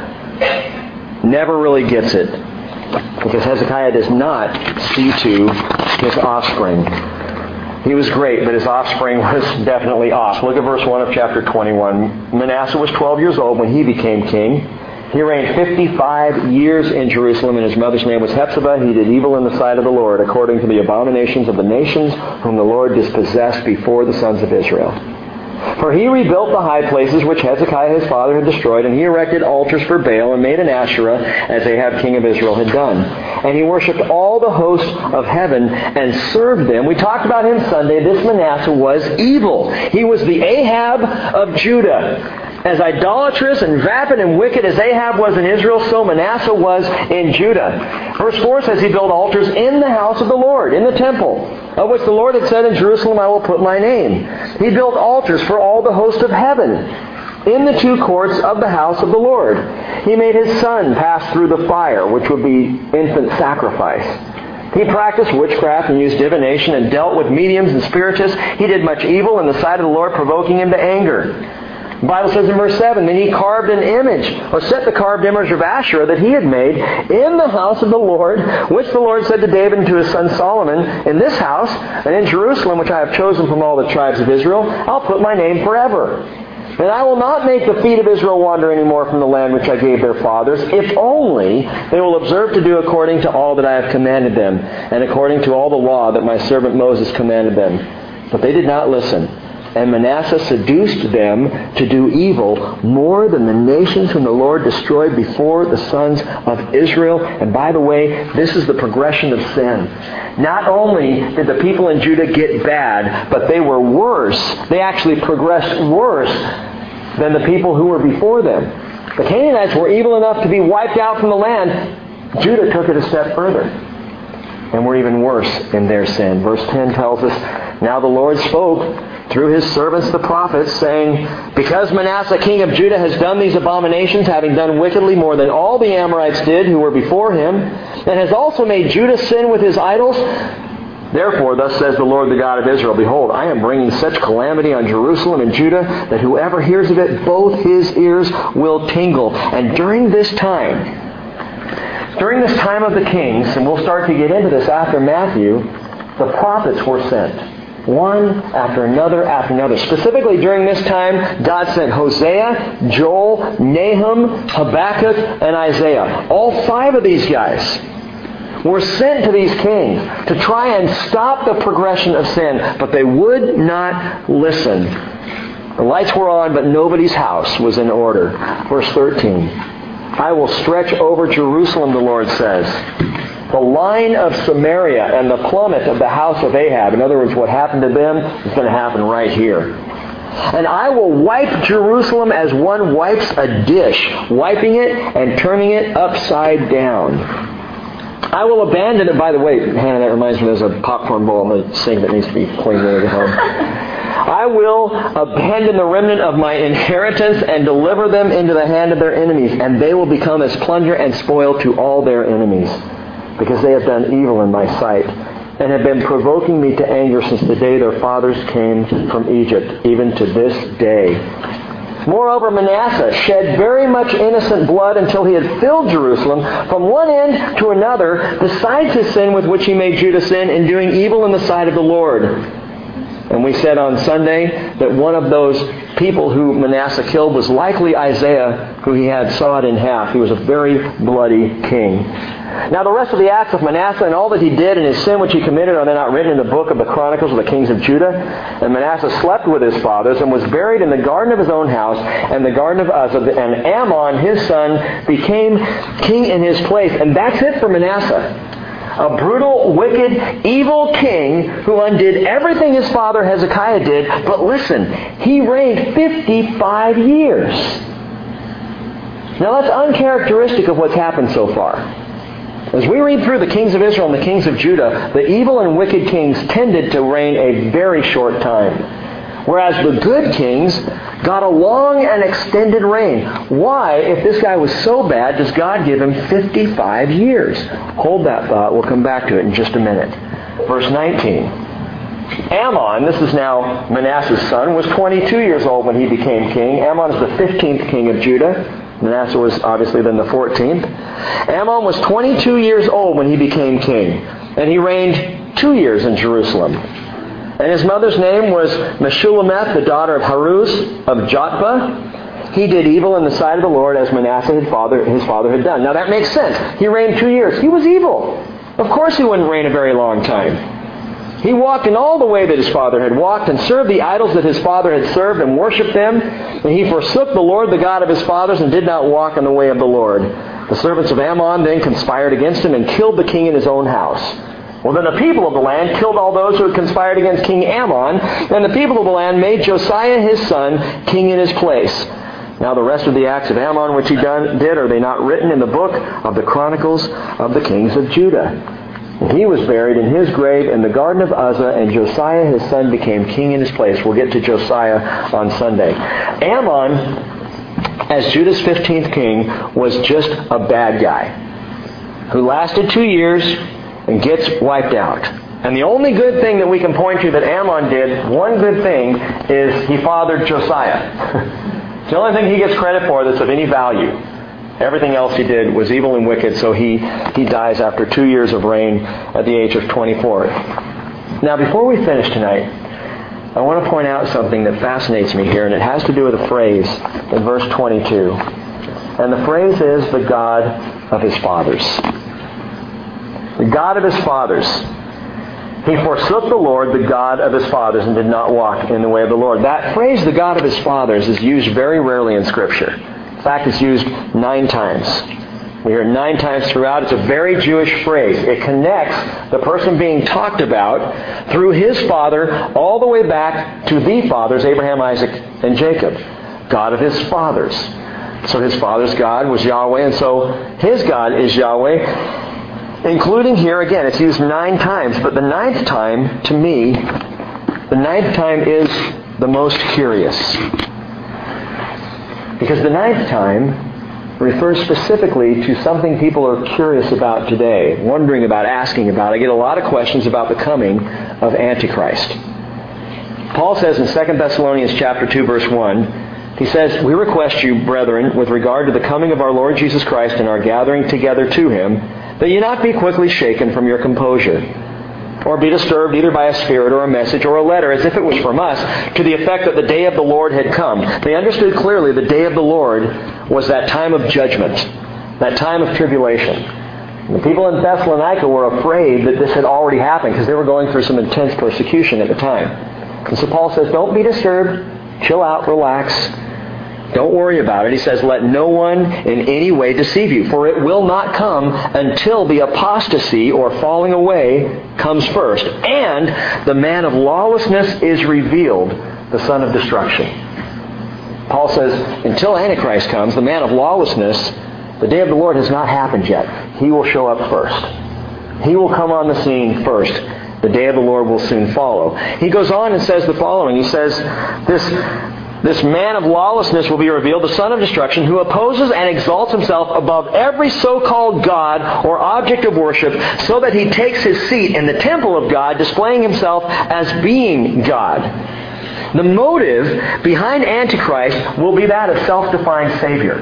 Never really gets it. Because Hezekiah does not see to his offspring. He was great, but his offspring was definitely off. Look at verse 1 of chapter 21. Manasseh was 12 years old when he became king. He reigned 55 years in Jerusalem, and his mother's name was Hephzibah. He did evil in the sight of the Lord, according to the abominations of the nations whom the Lord dispossessed before the sons of Israel. For he rebuilt the high places which Hezekiah his father had destroyed, and he erected altars for Baal and made an Asherah, as Ahab king of Israel had done. And he worshipped all the hosts of heaven and served them. We talked about him Sunday. This Manasseh was evil. He was the Ahab of Judah. As idolatrous and vapid and wicked as Ahab was in Israel, so Manasseh was in Judah. Verse 4 says he built altars in the house of the Lord, in the temple, of which the Lord had said, In Jerusalem I will put my name. He built altars for all the host of heaven in the two courts of the house of the Lord. He made his son pass through the fire, which would be infant sacrifice. He practiced witchcraft and used divination and dealt with mediums and spiritists. He did much evil in the sight of the Lord, provoking him to anger. The Bible says in verse 7, Then he carved an image, or set the carved image of Asherah that he had made in the house of the Lord, which the Lord said to David and to his son Solomon, In this house, and in Jerusalem, which I have chosen from all the tribes of Israel, I'll put my name forever. And I will not make the feet of Israel wander any more from the land which I gave their fathers, if only they will observe to do according to all that I have commanded them, and according to all the law that my servant Moses commanded them. But they did not listen. And Manasseh seduced them to do evil more than the nations whom the Lord destroyed before the sons of Israel. And by the way, this is the progression of sin. Not only did the people in Judah get bad, but they were worse. They actually progressed worse than the people who were before them. The Canaanites were evil enough to be wiped out from the land. Judah took it a step further. And were even worse in their sin. Verse 10 tells us, Now the Lord spoke through his servants the prophets, saying, Because Manasseh king of Judah has done these abominations, having done wickedly more than all the Amorites did who were before him, and has also made Judah sin with his idols, Therefore, thus says the Lord the God of Israel, Behold, I am bringing such calamity on Jerusalem and Judah that whoever hears of it, both his ears will tingle. And during this time, during this time of the kings, and we'll start to get into this after Matthew, the prophets were sent. One after another after another. Specifically during this time, God sent Hosea, Joel, Nahum, Habakkuk, and Isaiah. All five of these guys were sent to these kings to try and stop the progression of sin, but they would not listen. The lights were on, but nobody's house was in order. Verse 13. I will stretch over Jerusalem, the Lord says the line of Samaria and the plummet of the house of Ahab. In other words, what happened to them is going to happen right here. And I will wipe Jerusalem as one wipes a dish, wiping it and turning it upside down. I will abandon it. By the way, Hannah, that reminds me there's a popcorn bowl in the sink that needs to be cleaned when we get home. *laughs* I will abandon the remnant of my inheritance and deliver them into the hand of their enemies, and they will become as plunder and spoil to all their enemies, because they have done evil in my sight, and have been provoking me to anger since the day their fathers came from Egypt, even to this day. Moreover, Manasseh shed very much innocent blood until he had filled Jerusalem from one end to another, besides his sin with which he made Judah sin in doing evil in the sight of the Lord. And we said on Sunday that one of those people who Manasseh killed was likely Isaiah, who he had sawed in half. He was a very bloody king. Now the rest of the acts of Manasseh and all that he did and his sin which he committed are they not written in the book of the Chronicles of the kings of Judah? And Manasseh slept with his fathers and was buried in the garden of his own house and the garden of Uzza. And Amon, his son, became king in his place. And that's it for Manasseh a brutal, wicked, evil king who undid everything his father Hezekiah did. But listen, he reigned 55 years. Now that's uncharacteristic of what's happened so far. As we read through the kings of Israel and the kings of Judah, the evil and wicked kings tended to reign a very short time. Whereas the good kings got a long and extended reign. Why, if this guy was so bad, does God give him 55 years? Hold that thought. We'll come back to it in just a minute. Verse 19. Amon, this is now Manasseh's son, was 22 years old when he became king. Amon is the 15th king of Judah. Manasseh was obviously then the 14th. Amon was 22 years old when he became king, and he reigned two years in Jerusalem. And his mother's name was Meshullemeth, the daughter of Haruz of Jotbah. He did evil in the sight of the Lord as Manasseh his father, his father had done. Now that makes sense. He reigned two years. He was evil. Of course he wouldn't reign a very long time. He walked in all the way that his father had walked and served the idols that his father had served and worshipped them. And he forsook the Lord, the God of his fathers, and did not walk in the way of the Lord. The servants of Amon then conspired against him and killed the king in his own house. Well, then the people of the land killed all those who had conspired against King Amon, and the people of the land made Josiah his son king in his place. Now the rest of the acts of Amon which he done, did, are they not written in the book of the Chronicles of the kings of Judah? He was buried in his grave in the garden of Uzza, and Josiah his son became king in his place. We'll get to Josiah on Sunday. Amon, as Judah's 15th king, was just a bad guy who lasted two years and gets wiped out. And the only good thing that we can point to that Amon did, one good thing, is he fathered Josiah. *laughs* it's the only thing he gets credit for that's of any value. Everything else he did was evil and wicked, so he, he dies after two years of reign at the age of 24. Now, before we finish tonight, I want to point out something that fascinates me here, and it has to do with a phrase in verse 22. And the phrase is the God of his fathers. The God of his fathers. He forsook the Lord, the God of his fathers, and did not walk in the way of the Lord. That phrase, the God of his fathers, is used very rarely in Scripture. In fact, it's used nine times. We hear it nine times throughout. It's a very Jewish phrase. It connects the person being talked about through his father all the way back to the fathers, Abraham, Isaac, and Jacob. God of his fathers. So his father's God was Yahweh, and so his God is Yahweh. Including here, again, it's used nine times, but the ninth time, to me, the ninth time is the most curious. Because the ninth time refers specifically to something people are curious about today, wondering about, asking about. I get a lot of questions about the coming of Antichrist. Paul says in 2 Thessalonians chapter 2 verse 1, he says, We request you, brethren, with regard to the coming of our Lord Jesus Christ and our gathering together to him, that you not be quickly shaken from your composure or be disturbed either by a spirit or a message or a letter as if it was from us to the effect that the day of the Lord had come. They understood clearly the day of the Lord was that time of judgment, that time of tribulation. The people in Thessalonica were afraid that this had already happened because they were going through some intense persecution at the time. And so Paul says, don't be disturbed, chill out, relax, don't worry about it. He says, Let no one in any way deceive you, for it will not come until the apostasy or falling away comes first, and the man of lawlessness is revealed, the son of destruction. Paul says, until Antichrist comes, the man of lawlessness, the day of the Lord has not happened yet. He will show up first. He will come on the scene first. The day of the Lord will soon follow. He goes on and says the following. He says, this, this man of lawlessness will be revealed, the son of destruction, who opposes and exalts himself above every so-called God or object of worship, so that he takes his seat in the temple of God, displaying himself as being God. The motive behind Antichrist will be that of self-defined Savior.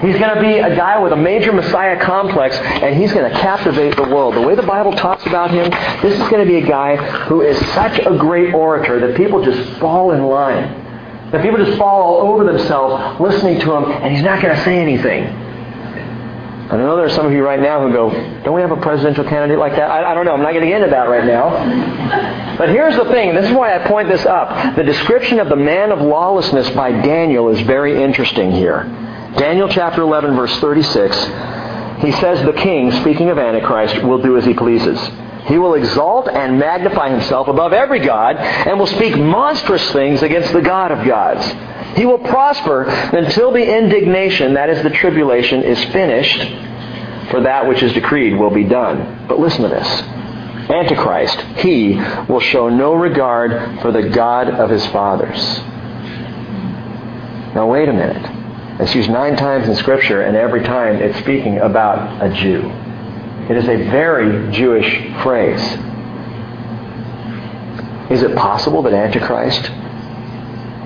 He's going to be a guy with a major Messiah complex, and he's going to captivate the world. The way the Bible talks about him, this is going to be a guy who is such a great orator that people just fall in line. That people just fall all over themselves listening to him, and he's not going to say anything. I know there are some of you right now who go, don't we have a presidential candidate like that? I, I don't know. I'm not going to get into that right now. But here's the thing, this is why I point this up. The description of the man of lawlessness by Daniel is very interesting here. Daniel chapter 11, verse 36, he says the king, speaking of Antichrist, will do as he pleases. He will exalt and magnify himself above every God and will speak monstrous things against the God of gods. He will prosper until the indignation, that is the tribulation, is finished, for that which is decreed will be done. But listen to this. Antichrist, he will show no regard for the God of his fathers. Now wait a minute. It's used nine times in Scripture, and every time it's speaking about a Jew. It is a very Jewish phrase. Is it possible that Antichrist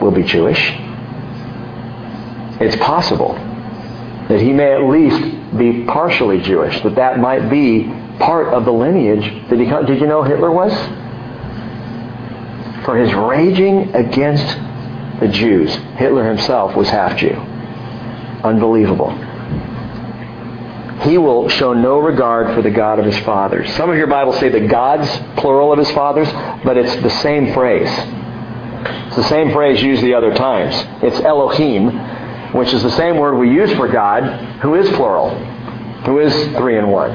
will be Jewish? It's possible that he may at least be partially Jewish, that that might be part of the lineage that he Did you know Hitler was? For his raging against the Jews, Hitler himself was half Jew. Unbelievable. He will show no regard for the God of his fathers. Some of your Bibles say the gods, plural of his fathers, but it's the same phrase. It's the same phrase used the other times. It's Elohim, which is the same word we use for God, who is plural, who is three in one.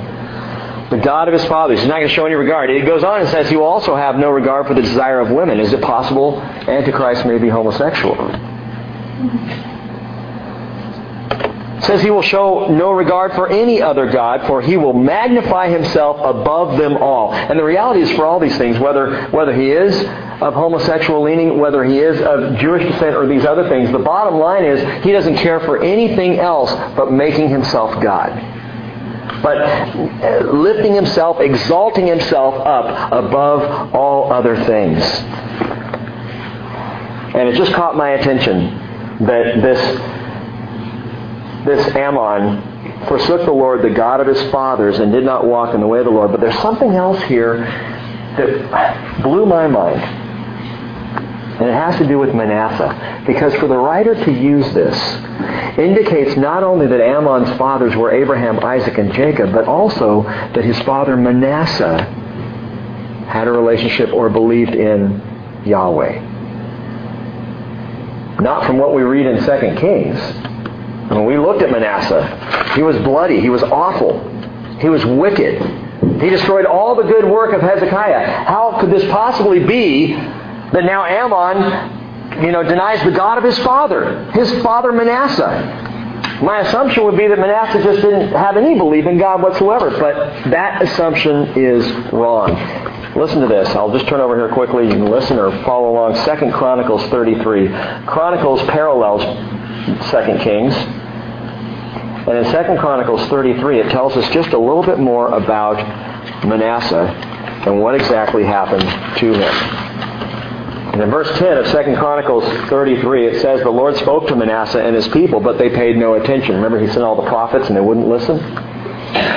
The God of his fathers. He's not going to show any regard. It goes on and says he will also have no regard for the desire of women. Is it possible Antichrist may be homosexual? Says he will show no regard for any other God, for he will magnify himself above them all. And the reality is for all these things, whether, whether he is of homosexual leaning, whether he is of Jewish descent or these other things, the bottom line is he doesn't care for anything else but making himself God but uh, lifting himself, exalting himself up above all other things. And it just caught my attention that this this Amon forsook the Lord, the God of his fathers, and did not walk in the way of the Lord. But there's something else here that blew my mind. And it has to do with Manasseh. Because for the writer to use this indicates not only that Amon's fathers were Abraham, Isaac, and Jacob, but also that his father Manasseh had a relationship or believed in Yahweh. Not from what we read in 2 Kings, when we looked at Manasseh, he was bloody. He was awful. He was wicked. He destroyed all the good work of Hezekiah. How could this possibly be that now Amon, you know, denies the God of his father, his father Manasseh? My assumption would be that Manasseh just didn't have any belief in God whatsoever, but that assumption is wrong. Listen to this. I'll just turn over here quickly. You can listen or follow along. Second Chronicles 33. Chronicles parallels Second Kings. And in Second Chronicles 33, it tells us just a little bit more about Manasseh and what exactly happened to him. And in verse 10 of 2 Chronicles 33, it says, The Lord spoke to Manasseh and his people, but they paid no attention. Remember, he sent all the prophets and they wouldn't listen?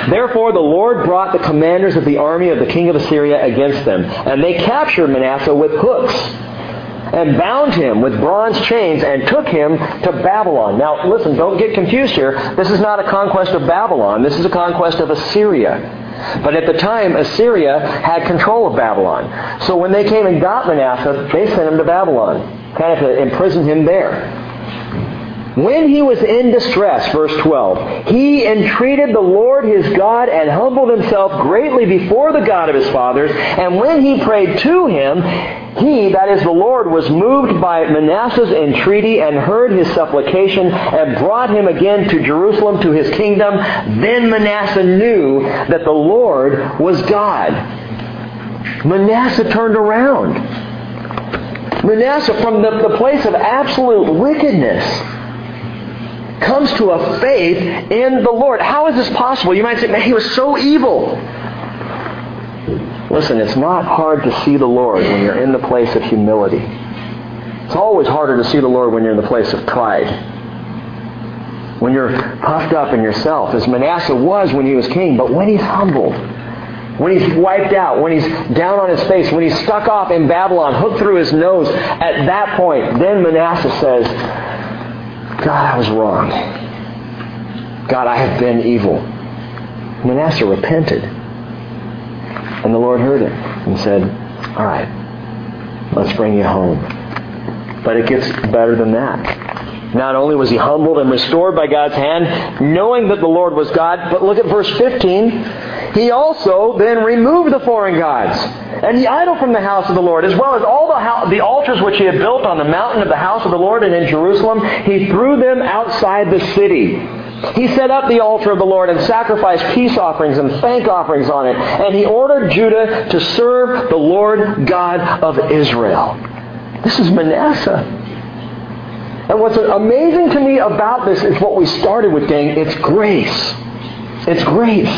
Therefore, the Lord brought the commanders of the army of the king of Assyria against them, and they captured Manasseh with hooks and bound him with bronze chains and took him to Babylon. Now, listen, don't get confused here. This is not a conquest of Babylon. This is a conquest of Assyria. But at the time, Assyria had control of Babylon. So when they came and got Manasseh, they sent him to Babylon, kind of to imprison him there. When he was in distress, verse 12, he entreated the Lord his God and humbled himself greatly before the God of his fathers. And when he prayed to him, he, that is the Lord, was moved by Manasseh's entreaty and heard his supplication and brought him again to Jerusalem to his kingdom. Then Manasseh knew that the Lord was God. Manasseh turned around. Manasseh, from the, the place of absolute wickedness, comes to a faith in the Lord. How is this possible? You might say, man, he was so evil. Listen, it's not hard to see the Lord when you're in the place of humility. It's always harder to see the Lord when you're in the place of pride. When you're puffed up in yourself, as Manasseh was when he was king, but when he's humbled, when he's wiped out, when he's down on his face, when he's stuck off in Babylon, hooked through his nose, at that point, then Manasseh says, God, I was wrong. God, I have been evil. Manasseh repented. And the Lord heard him and said, All right, let's bring you home. But it gets better than that. Not only was he humbled and restored by God's hand, knowing that the Lord was God, but look at verse 15. He also then removed the foreign gods and the idol from the house of the Lord, as well as all the, the altars which he had built on the mountain of the house of the Lord and in Jerusalem. He threw them outside the city. He set up the altar of the Lord and sacrificed peace offerings and thank offerings on it. And he ordered Judah to serve the Lord God of Israel. This is Manasseh. And what's amazing to me about this is what we started with, gang. It's grace. It's grace.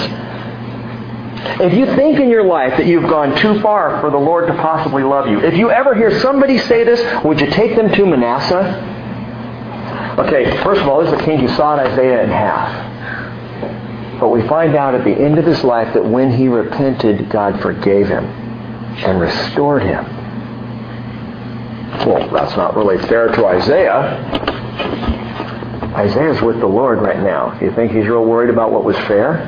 If you think in your life that you've gone too far for the Lord to possibly love you, if you ever hear somebody say this, would you take them to Manasseh? Okay, first of all, this is a king who sawed Isaiah in half. But we find out at the end of his life that when he repented, God forgave him and restored him. Well, that's not really fair to Isaiah. Isaiah's with the Lord right now. Do you think he's real worried about what was fair?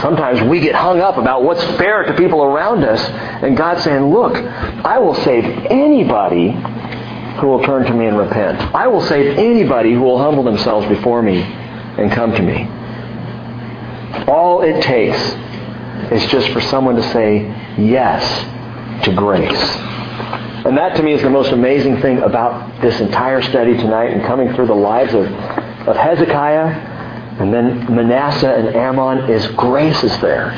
Sometimes we get hung up about what's fair to people around us, and God's saying, Look, I will save anybody who will turn to me and repent. I will save anybody who will humble themselves before me and come to me. All it takes is just for someone to say yes to grace. And that to me is the most amazing thing about this entire study tonight and coming through the lives of, of Hezekiah and then Manasseh and Amon is grace is there.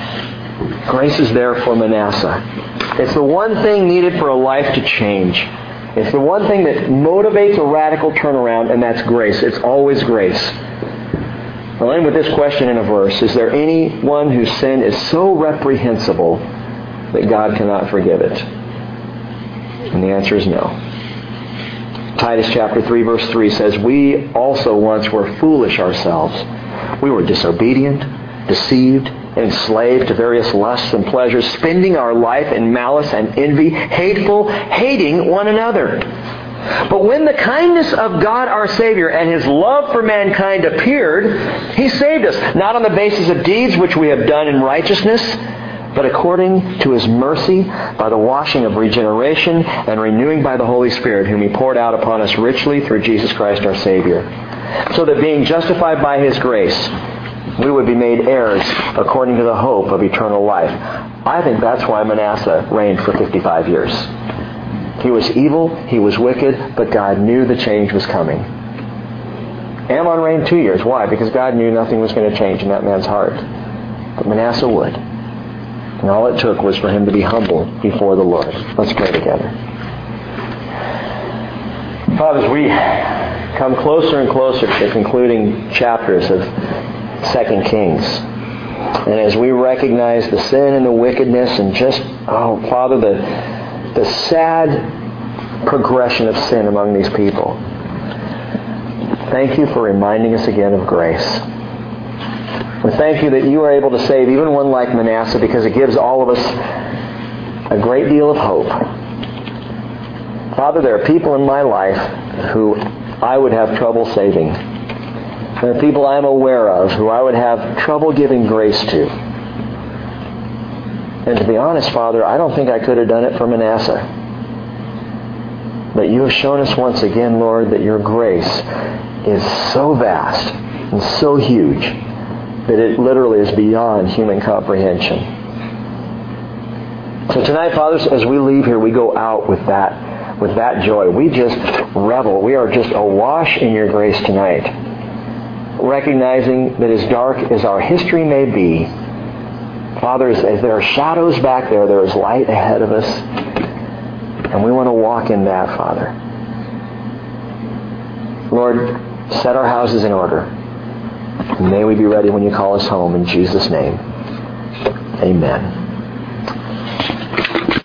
Grace is there for Manasseh. It's the one thing needed for a life to change. It's the one thing that motivates a radical turnaround, and that's grace. It's always grace. I'll end with this question in a verse. Is there anyone whose sin is so reprehensible that God cannot forgive it? And the answer is no. Titus chapter 3 verse 3 says, We also once were foolish ourselves. We were disobedient, deceived, enslaved to various lusts and pleasures, spending our life in malice and envy, hateful, hating one another. But when the kindness of God our Savior and His love for mankind appeared, He saved us, not on the basis of deeds which we have done in righteousness, but according to His mercy by the washing of regeneration and renewing by the Holy Spirit, whom He poured out upon us richly through Jesus Christ our Savior. So that being justified by His grace, we would be made heirs according to the hope of eternal life. I think that's why Manasseh reigned for 55 years. He was evil, he was wicked, but God knew the change was coming. Amon reigned two years. Why? Because God knew nothing was going to change in that man's heart. But Manasseh would. And all it took was for him to be humble before the Lord. Let's pray together. Father, as we come closer and closer to the concluding chapters of 2 Kings, and as we recognize the sin and the wickedness and just, oh, Father, the, the sad progression of sin among these people, thank you for reminding us again of grace. We thank you that you are able to save even one like Manasseh because it gives all of us a great deal of hope. Father, there are people in my life who I would have trouble saving. There are people I'm aware of who I would have trouble giving grace to. And to be honest, Father, I don't think I could have done it for Manasseh. But you have shown us once again, Lord, that your grace is so vast and so huge that it literally is beyond human comprehension. So tonight, fathers, as we leave here, we go out with that, with that joy. We just revel. We are just awash in your grace tonight. Recognizing that as dark as our history may be, fathers, as, as there are shadows back there, there is light ahead of us. And we want to walk in that, Father. Lord, set our houses in order. May we be ready when you call us home. In Jesus' name, amen.